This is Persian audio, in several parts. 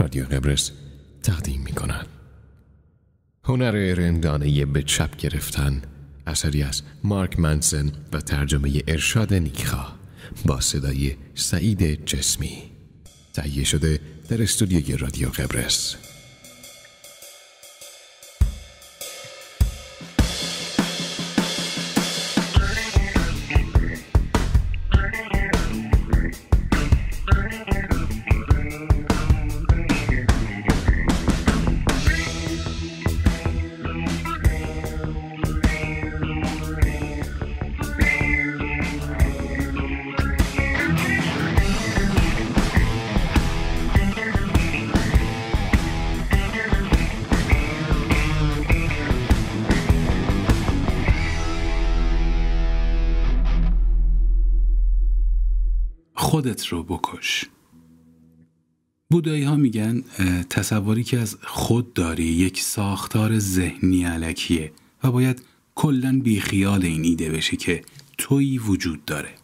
رادیو قبرس تقدیم می کند هنر رندانه به چپ گرفتن اثری از مارک منسن و ترجمه ارشاد نیکخا با صدای سعید جسمی. تهیه شده در استودیوی رادیو قبرس خودت رو بکش. بودایی ها میگن تصوری که از خود داری یک ساختار ذهنی علکیه و باید کلا بیخیال این ایده بشی که تویی وجود داره.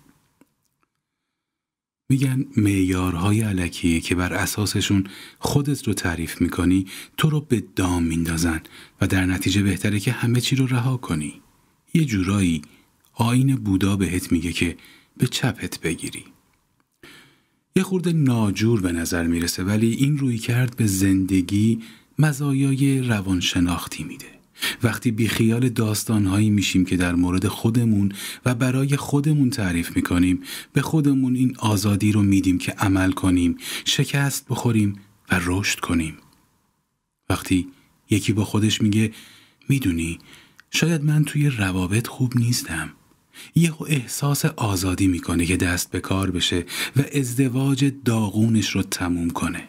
میگن معیارهای علکی که بر اساسشون خودت رو تعریف می‌کنی تو رو به دام میندازن و در نتیجه بهتره که همه چی رو رها کنی. یه جورایی آین بودا بهت میگه که به چپت بگیری. یه خورده ناجور به نظر می‌رسه ولی این روی کرد به زندگی مزایای روانشناختی میده. وقتی بیخیال داستانهایی میشیم که در مورد خودمون و برای خودمون تعریف می‌کنیم به خودمون این آزادی رو میدیم که عمل کنیم شکست بخوریم و رشد کنیم. وقتی یکی با خودش میگه می‌دونی شاید من توی روابط خوب نیستم. یهو احساس آزادی می‌کنه که دست به کار بشه و ازدواج داغونش رو تموم کنه.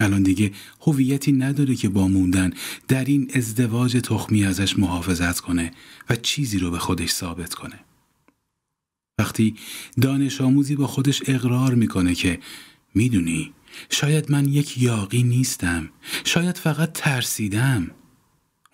الان دیگه هویتی نداره که با موندن در این ازدواج تخمی ازش محافظت کنه و چیزی رو به خودش ثابت کنه. وقتی دانش آموزی با خودش اقرار می‌کنه که می‌دونی شاید من یک یاقی نیستم شاید فقط ترسیدم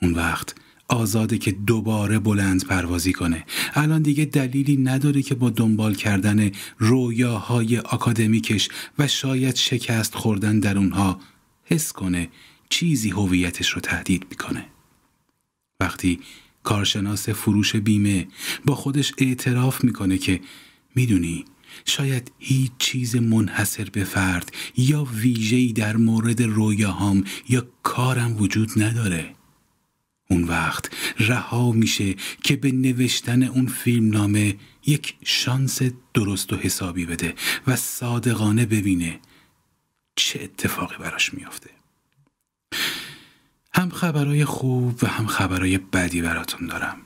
اون وقت آزاده که دوباره بلند پروازی کنه. الان دیگه دلیلی نداره که با دنبال کردن رویاهای اکادمیکش و شاید شکست خوردن در اونها حس کنه چیزی هویتش رو تهدید می‌کنه. وقتی کارشناس فروش بیمه با خودش اعتراف می‌کنه که می‌دونی شاید هیچ چیز منحصر به فرد یا ویژه‌ای در مورد رویاهام یا کارم وجود نداره. اون وقت رها میشه که به نوشتن اون فیلم نامه یک شانس درست و حسابی بده و صادقانه ببینه چه اتفاقی براش میافته. هم خبرای خوب و هم خبرای بدی براتون دارم.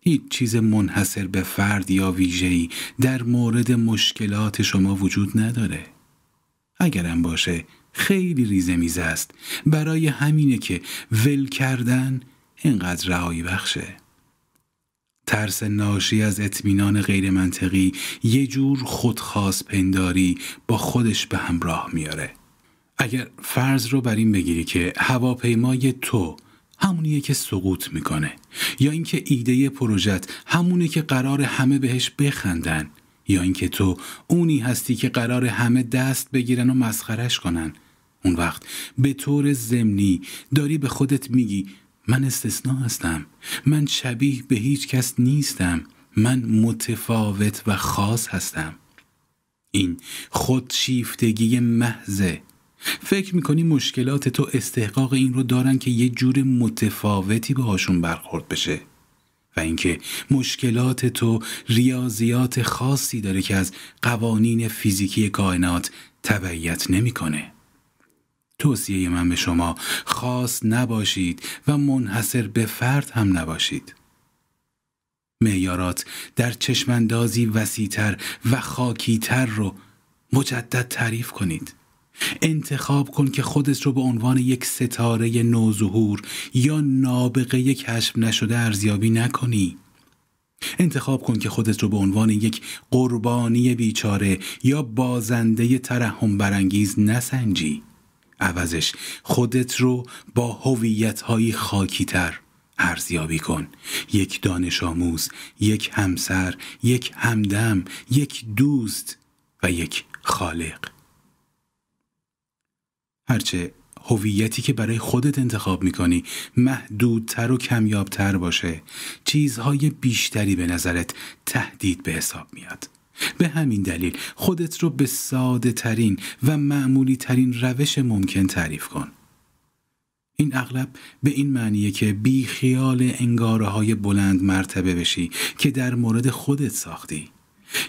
هیچ چیز منحصر به فرد یا ویژه‌ای در مورد مشکلات شما وجود نداره. اگرم باشه خیلی ریزه میزه است. برای همینه که ول کردن اینقدر رهایی بخشه. ترس ناشی از اطمینان غیر منطقی یه جور خودخواست پنداری با خودش به همراه میاره. اگر فرض رو بر این بگیری که هواپیمای تو همونیه که سقوط می‌کنه یا اینکه ایده پروژت همونه که قرار همه بهش بخندن یا اینکه تو اونی هستی که قرار همه دست بگیرن و مسخرش کنن اون وقت به طور ضمنی داری به خودت میگی من استثنا هستم. من شبیه به هیچ کس نیستم. من متفاوت و خاص هستم. این خودشیفتگی محضه. فکر می‌کنی مشکلات تو استحقاق این رو دارن که یه جور متفاوتی باهاشون برخورد بشه؟ و اینکه مشکلات تو ریاضیات خاصی داره که از قوانین فیزیکی کائنات تبعیت نمی‌کنه. توصیه من به شما خاص نباشید و منحصر به فرد هم نباشید. معیارات در چشماندازی وسیعتر و خاکیتر رو مجدد تعریف کنید. انتخاب کن که خودت رو به عنوان یک ستاره نوظهور یا نابغه کشف نشده ارزیابی نکنی. انتخاب کن که خودت رو به عنوان یک قربانی بیچاره یا بازنده ترحم برانگیز نسنجی. عوضش. خودت رو با هویت‌های خاکیتر ارزیابی کن. یک دانش آموز یک همسر یک همدم یک دوست و یک خالق. هرچه هویتی که برای خودت انتخاب می‌کنی محدودتر و کمیابتر باشه چیزهای بیشتری به نظرت تهدید به حساب میاد. به همین دلیل خودت رو به ساده ترین و معمولی ترین روش ممکن تعریف کن. این اغلب به این معنیه که بی خیال انگاره های بلند مرتبه بشی که در مورد خودت ساختی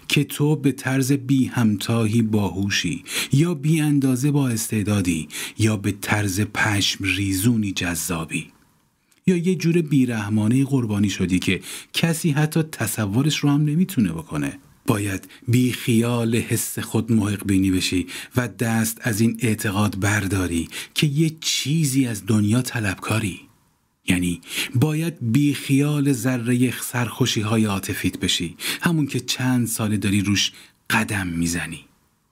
که تو به طرز بی همتاهی باهوشی یا بی اندازه با استعدادی یا به طرز پشم ریزونی جذابی. یا یه جور بیرحمانه قربانی شدی که کسی حتی تصورش رو هم نمی‌تونه بکنه. باید بی خیال حس خود محق بینی بشی و دست از این اعتقاد برداری که یه چیزی از دنیا طلبکاری. یعنی باید بی خیال ذره سرخوشی های عاطفیت بشی. همون که چند سال داری روش قدم می‌زنی.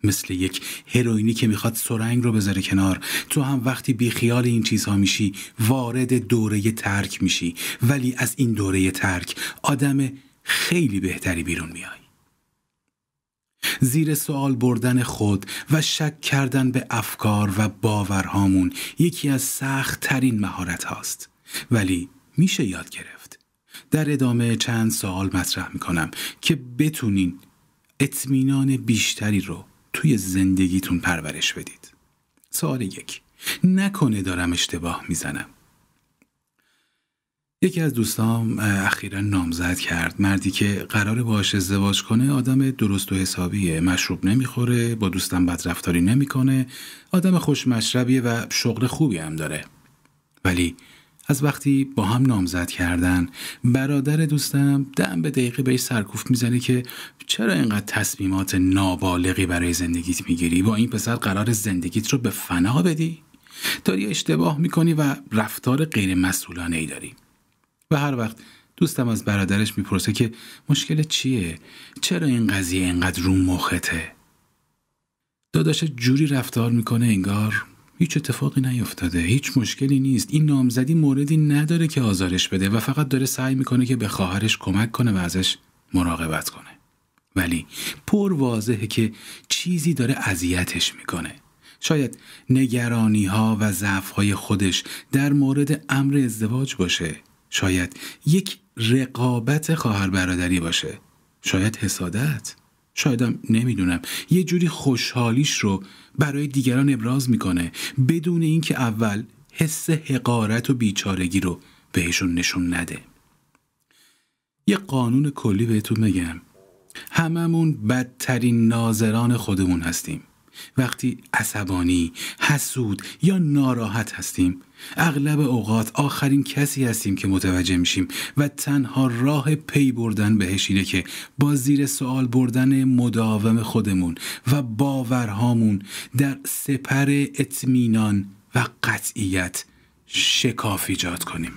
مثل یک هروئینی که می‌خواد سرنگ رو بذاره کنار. تو هم وقتی بی خیال این چیزها میشی وارد دوره ترک میشی. ولی از این دوره ترک آدم خیلی بهتری بیرون میای زیر سوال بردن خود و شک کردن به افکار و باورهامون یکی از سخت ترین مهارت هاست. ولی میشه یاد گرفت. در ادامه چند سوال مطرح می‌کنم که بتونین اطمینان بیشتری رو توی زندگیتون پرورش بدید. سوال یک. نکنه دارم اشتباه می‌زنم. یکی از دوستام اخیرا نامزد کرد. مردی که قرار باش ازدواج کنه آدم درست و حسابیه. مشروب نمی‌خوره با دوستم بدرفتاری نمی‌کنه. آدم خوش مشربیه و شغل خوبی هم داره. ولی از وقتی با هم نامزد کردن برادر دوستم دم به دقیقه بهش سرکوف می‌زنه که چرا اینقدر تصمیمات نابالغی برای زندگیت می‌گیری؟ با این پسر قرار زندگیت رو به فنا بدی؟ داری اشتباه می‌کنی و رفتار غیر مسئولانه ای داری. و هر وقت دوستم از برادرش می‌پرسه که مشکل چیه؟ چرا این قضیه اینقدر رو مخته؟ داداش جوری رفتار می‌کنه انگار هیچ اتفاقی نیفتاده هیچ مشکلی نیست. این نامزدی موردی نداره که آزارش بده و فقط داره سعی می‌کنه که به خواهرش کمک کنه و ازش مراقبت کنه. ولی پر واضحه که چیزی داره اذیتش می‌کنه. شاید نگرانی ها و ضعف های خودش در مورد امر ازدواج باشه. شاید یک رقابت خواهر برادری باشه. شاید حسادت. شایدم نمی‌دونم. یه جوری خوشحالیش رو برای دیگران ابراز می‌کنه. بدون اینکه اول حس حقارت و بیچارگی رو بهشون نشون نده. یه قانون کلی بهتون میگم هممون بدترین ناظران خودمون هستیم. وقتی عصبانی، حسود یا ناراحت هستیم اغلب اوقات آخرین کسی هستیم که متوجه میشیم و تنها راه پی بردن بهش اینه که با زیر سوال بردن مداوم خودمون و باورهامون در سپر اطمینان و قطعیت شکاف ایجاد کنیم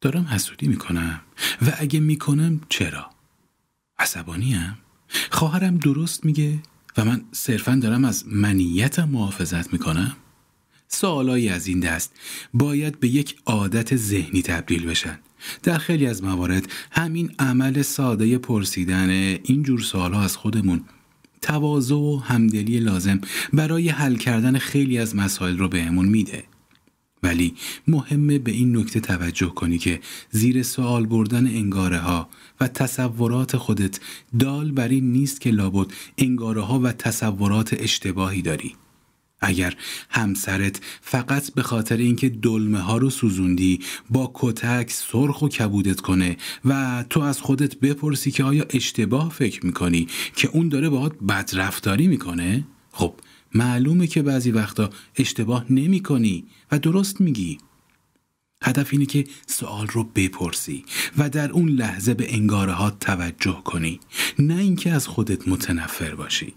دارم حسودی می‌کنم و اگه می‌کنم چرا؟ عصبانیم؟ خواهرم درست میگه و من صرفا دارم از منیتم محافظت می‌کنم؟ سوالایی از این دست باید به یک عادت ذهنی تبدیل بشن در خیلی از موارد همین عمل ساده پرسیدن این جور سوالها از خودمون تواضع و همدلی لازم برای حل کردن خیلی از مسائل رو بهمون میده ولی مهمه به این نکته توجه کنی که زیر سوال بردن انگاره ها و تصورات خودت دال بر این نیست که لابد انگاره ها و تصورات اشتباهی داری. اگر همسرت فقط به خاطر اینکه دلمه ها رو سوزوندی با کتک سرخ و کبودت کنه و تو از خودت بپرسی که آیا اشتباه فکر می‌کنی که اون داره باهات بدرفتاری می‌کنه؟ خب معلومه که بعضی وقتا اشتباه نمی کنی و درست میگی. هدف اینه که سوال رو بپرسی و در اون لحظه به انگاره توجه کنی نه اینکه از خودت متنفر باشی.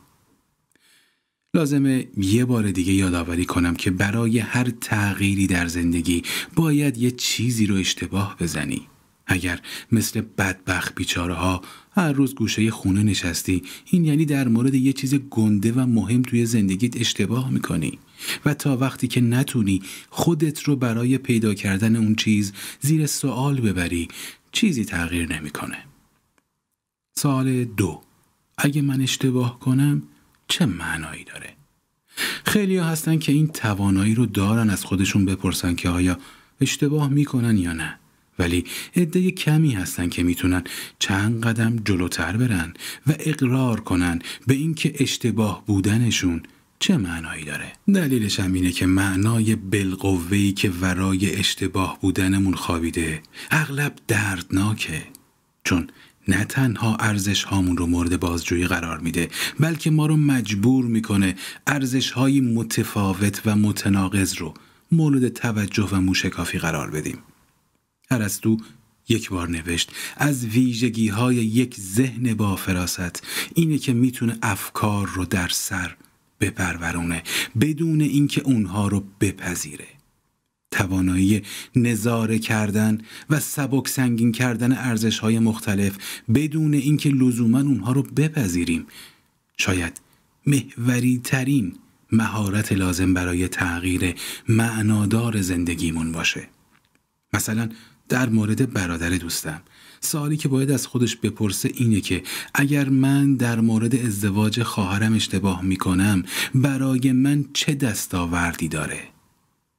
لازمه یه بار دیگه یادآوری کنم که برای هر تغییری در زندگی باید یه چیزی رو اشتباه بزنی. اگر مثل بدبخت بیچاره ها هر روز گوشه خونه نشستی این یعنی در مورد یه چیز گنده و مهم توی زندگیت اشتباه می‌کنی و تا وقتی که نتونی خودت رو برای پیدا کردن اون چیز زیر سوال ببری چیزی تغییر نمی‌کنه. سوال دو اگه من اشتباه کنم چه معنایی داره؟ خیلی ها هستن که این توانایی رو دارن از خودشون بپرسن که آیا اشتباه می‌کنن یا نه ولی عده کمی هستن که می‌تونن چند قدم جلوتر برن و اقرار کنن به اینکه اشتباه بودنشون چه معنایی داره. دلیلش هم اینه که معنای بالقوه‌ای که ورای اشتباه بودنمون خوابیده اغلب دردناکه. چون نه تنها ارزش هامون رو مورد بازجویی قرار میده بلکه ما رو مجبور می‌کنه ارزش های متفاوت و متناقض رو مورد توجه و موشکافی قرار بدیم. ارسطو یک بار نوشت. از ویژگی های یک ذهن با فراست اینه که می‌تونه افکار رو در سر بپرورونه بدون اینکه اونها رو بپذیره. توانایی نظاره کردن و سبک سنگین کردن ارزش های مختلف بدون اینکه لزوما اونها رو بپذیریم. شاید محوری ترین مهارت لازم برای تغییر معنادار زندگیمون باشه. مثلا در مورد برادر دوستم سوالی که باید از خودش بپرسه اینه که اگر من در مورد ازدواج خواهرم اشتباه می‌کنم برای من چه دستاوردی داره؟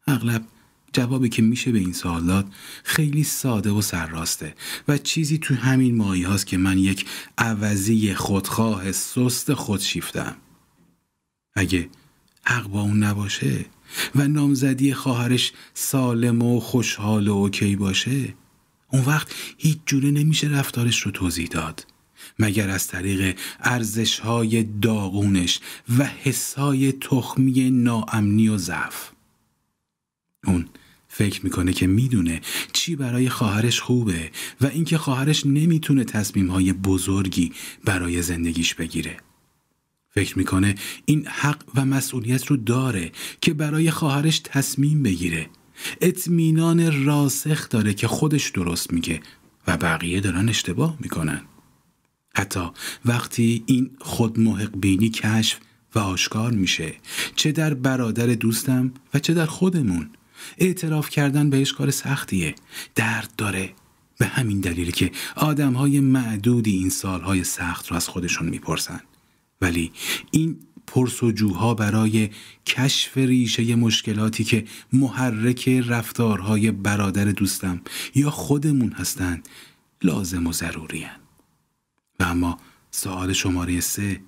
اغلب جوابی که میشه به این سوالات خیلی ساده و سرراسته و چیزی تو همین مایی هاست که من یک عوضی خودخواه سست خودشیفتم اگه حق با اون نباشه و نامزدی خواهرش سالم و خوشحال و اوکی باشه اون وقت هیچ جوره نمیشه رفتارش رو توضیح داد. مگر از طریق ارزش های داغونش و حسای تخمی ناامنی و ضعف. اون فکر می‌کنه که می‌دونه چی برای خواهرش خوبه و اینکه خواهرش نمی‌تونه تصمیم های بزرگی برای زندگیش بگیره. فکر می‌کنه این حق و مسئولیت رو داره که برای خواهرش تصمیم بگیره. اطمینان راسخ داره که خودش درست میگه و بقیه دارن اشتباه می‌کنن. حتی وقتی این خود محق بینی کشف و آشکار میشه چه در برادر دوستم و چه در خودمون. اعتراف کردن بهش کار سختیه. درد داره. به همین دلیلی که آدم های معدودی این سالهای سخت رو از خودشون می‌پرسن. ولی این پرسجوها برای کشف ریشه مشکلاتی که محرک رفتارهای برادر دوستم یا خودمون هستند لازم و ضروری و اما سوال شماره سه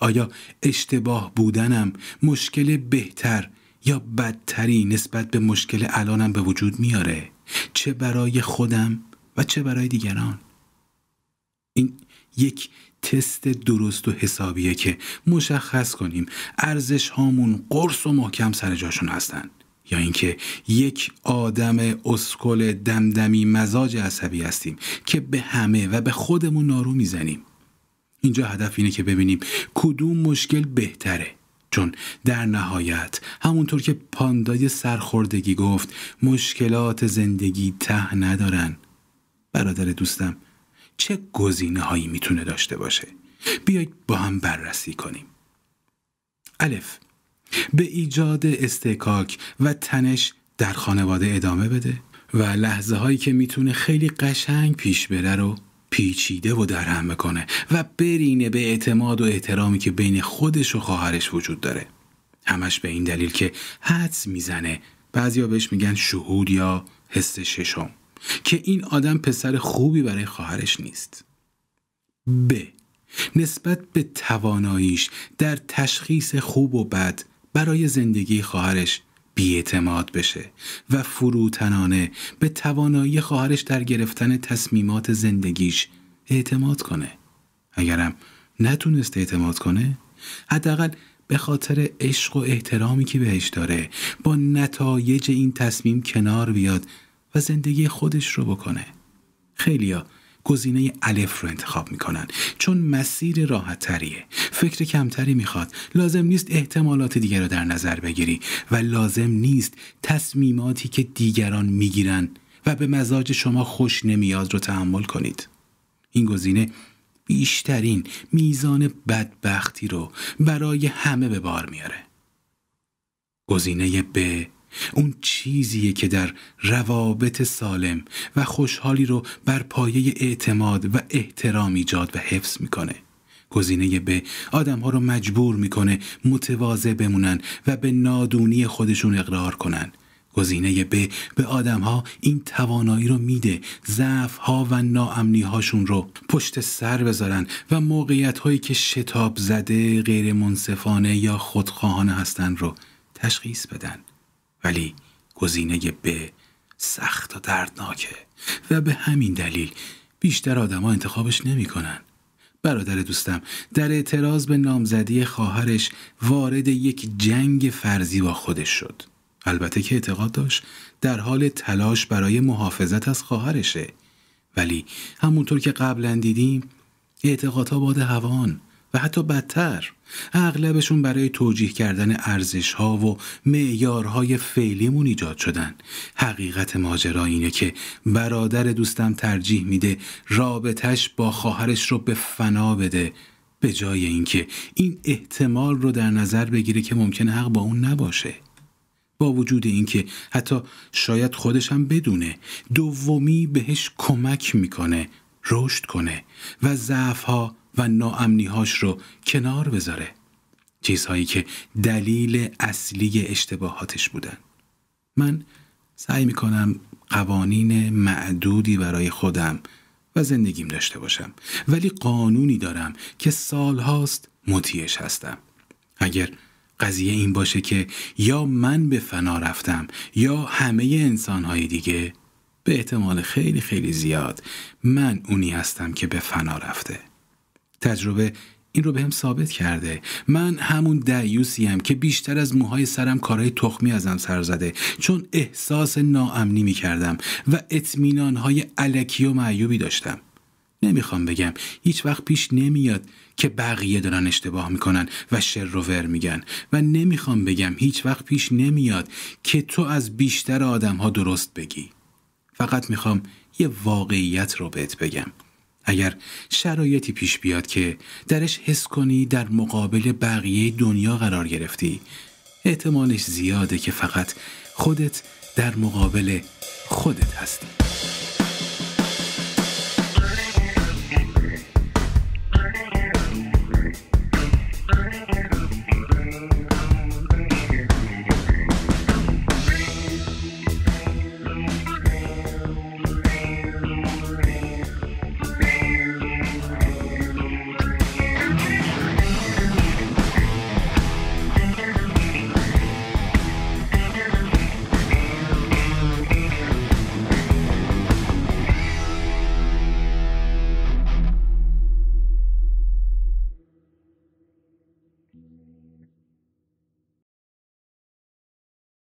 آیا اشتباه بودنم مشکل بهتر یا بدتری نسبت به مشکل الانم به وجود میاره؟ چه برای خودم و چه برای دیگران؟ این یک تست درست و حسابیه که مشخص کنیم ارزش هامون قرص و محکم سر جاشون هستن. یا اینکه یک آدم اسکل دمدمی مزاج عصبی هستیم که به همه و به خودمون نارو می‌زنیم. اینجا هدف اینه که ببینیم کدوم مشکل بهتره. چون در نهایت همونطور که پاندای سرخوردگی گفت مشکلات زندگی ته ندارن. برادر دوستم چه گزینه هایی می‌تونه داشته باشه؟ بیایید با هم بررسی کنیم. الف به ایجاد استکاک و تنش در خانواده ادامه بده و لحظه هایی که می‌تونه خیلی قشنگ پیش بره رو پیچیده و درهم بکنه و برینه به اعتماد و احترامی که بین خودش و خواهرش وجود داره. همش به این دلیل که حدس می‌زنه. بعضیا بهش میگن شهود یا حس ششم. که این آدم پسر خوبی برای خواهرش نیست. ب. نسبت به تواناییش در تشخیص خوب و بد برای زندگی خواهرش بیاعتماد بشه و فروتنانه به توانایی خواهرش در گرفتن تصمیمات زندگیش اعتماد کنه. اگرم نتونست اعتماد کنه حداقل به خاطر عشق و احترامی که بهش داره با نتایج این تصمیم کنار بیاد و زندگی خودش رو بکنه. خیلیا گزینه الف رو انتخاب می‌کنن. چون مسیر راحت تریه فکر کمتری می‌خواد. لازم نیست احتمالات دیگر رو در نظر بگیری. و لازم نیست تصمیماتی که دیگران می‌گیرن و به مزاج شما خوش نمیاد رو تحمل کنید. این گزینه بیشترین میزان بدبختی رو برای همه به بار میاره. گزینه ب اون چیزیه که در روابط سالم و خوشحالی رو بر پایه اعتماد و احترام ایجاد و حفظ می‌کنه. گزینه ب آدم ها رو مجبور می‌کنه متواضع بمونن و به نادونی خودشون اقرار کنن. گزینه ب به آدم ها این توانایی رو میده ضعف ها و ناامنی هاشون رو پشت سر بذارن و موقعیت هایی که شتاب زده غیر منصفانه یا خودخواهانه هستن رو تشخیص بدن. ولی گزینه ب سخت و دردناکه و به همین دلیل بیشتر آدما انتخابش نمی‌کنن. برادر دوستم در اعتراض به نامزدی خواهرش وارد یک جنگ فرضی با خودش شد. البته که اعتقاد داشت در حال تلاش برای محافظت از خواهرشه ولی همونطور که قبلا دیدیم اعتقادها باد هوان حتی بدتر اغلبشون برای توجیه کردن ارزش ها و معیارهای فعلیمون ایجاد شدن. حقیقت ماجرا اینه که برادر دوستم ترجیح میده رابطش با خواهرش رو به فنا بده به جای اینکه این احتمال رو در نظر بگیره که ممکنه حق با اون نباشه. با وجود اینکه حتی شاید خودش هم بدونه دومی بهش کمک می‌کنه رشد کنه و ضعفها و ناامنیهاش رو کنار بذاره. چیزهایی که دلیل اصلی اشتباهاتش بودن. من سعی می‌کنم قوانین معدودی برای خودم و زندگیم داشته باشم. ولی قانونی دارم که سالهاست مطیعش هستم. اگر قضیه این باشه که یا من به فنا رفتم یا همه انسانهای دیگه به احتمال خیلی خیلی زیاد من اونی هستم که به فنا رفته. تجربه این رو به هم ثابت کرده. من همون دعیوسیم که بیشتر از موهای سرم کارهای تخمی ازم سر زده. چون احساس ناامنی می کردم و اطمینانهای علکی و معیوبی داشتم. نمی‌خوام بگم هیچ وقت پیش نمیاد که بقیه دارن اشتباه می‌کنن و شر و ور میگن. و نمی‌خوام بگم هیچ وقت پیش نمیاد که تو از بیشتر آدم ها درست بگی. فقط می‌خوام یه واقعیت رو بهت بگم. اگر شرایطی پیش بیاد که درش حس کنی در مقابل بقیه دنیا قرار گرفتی احتمالش زیاده که فقط خودت در مقابل خودت هستی.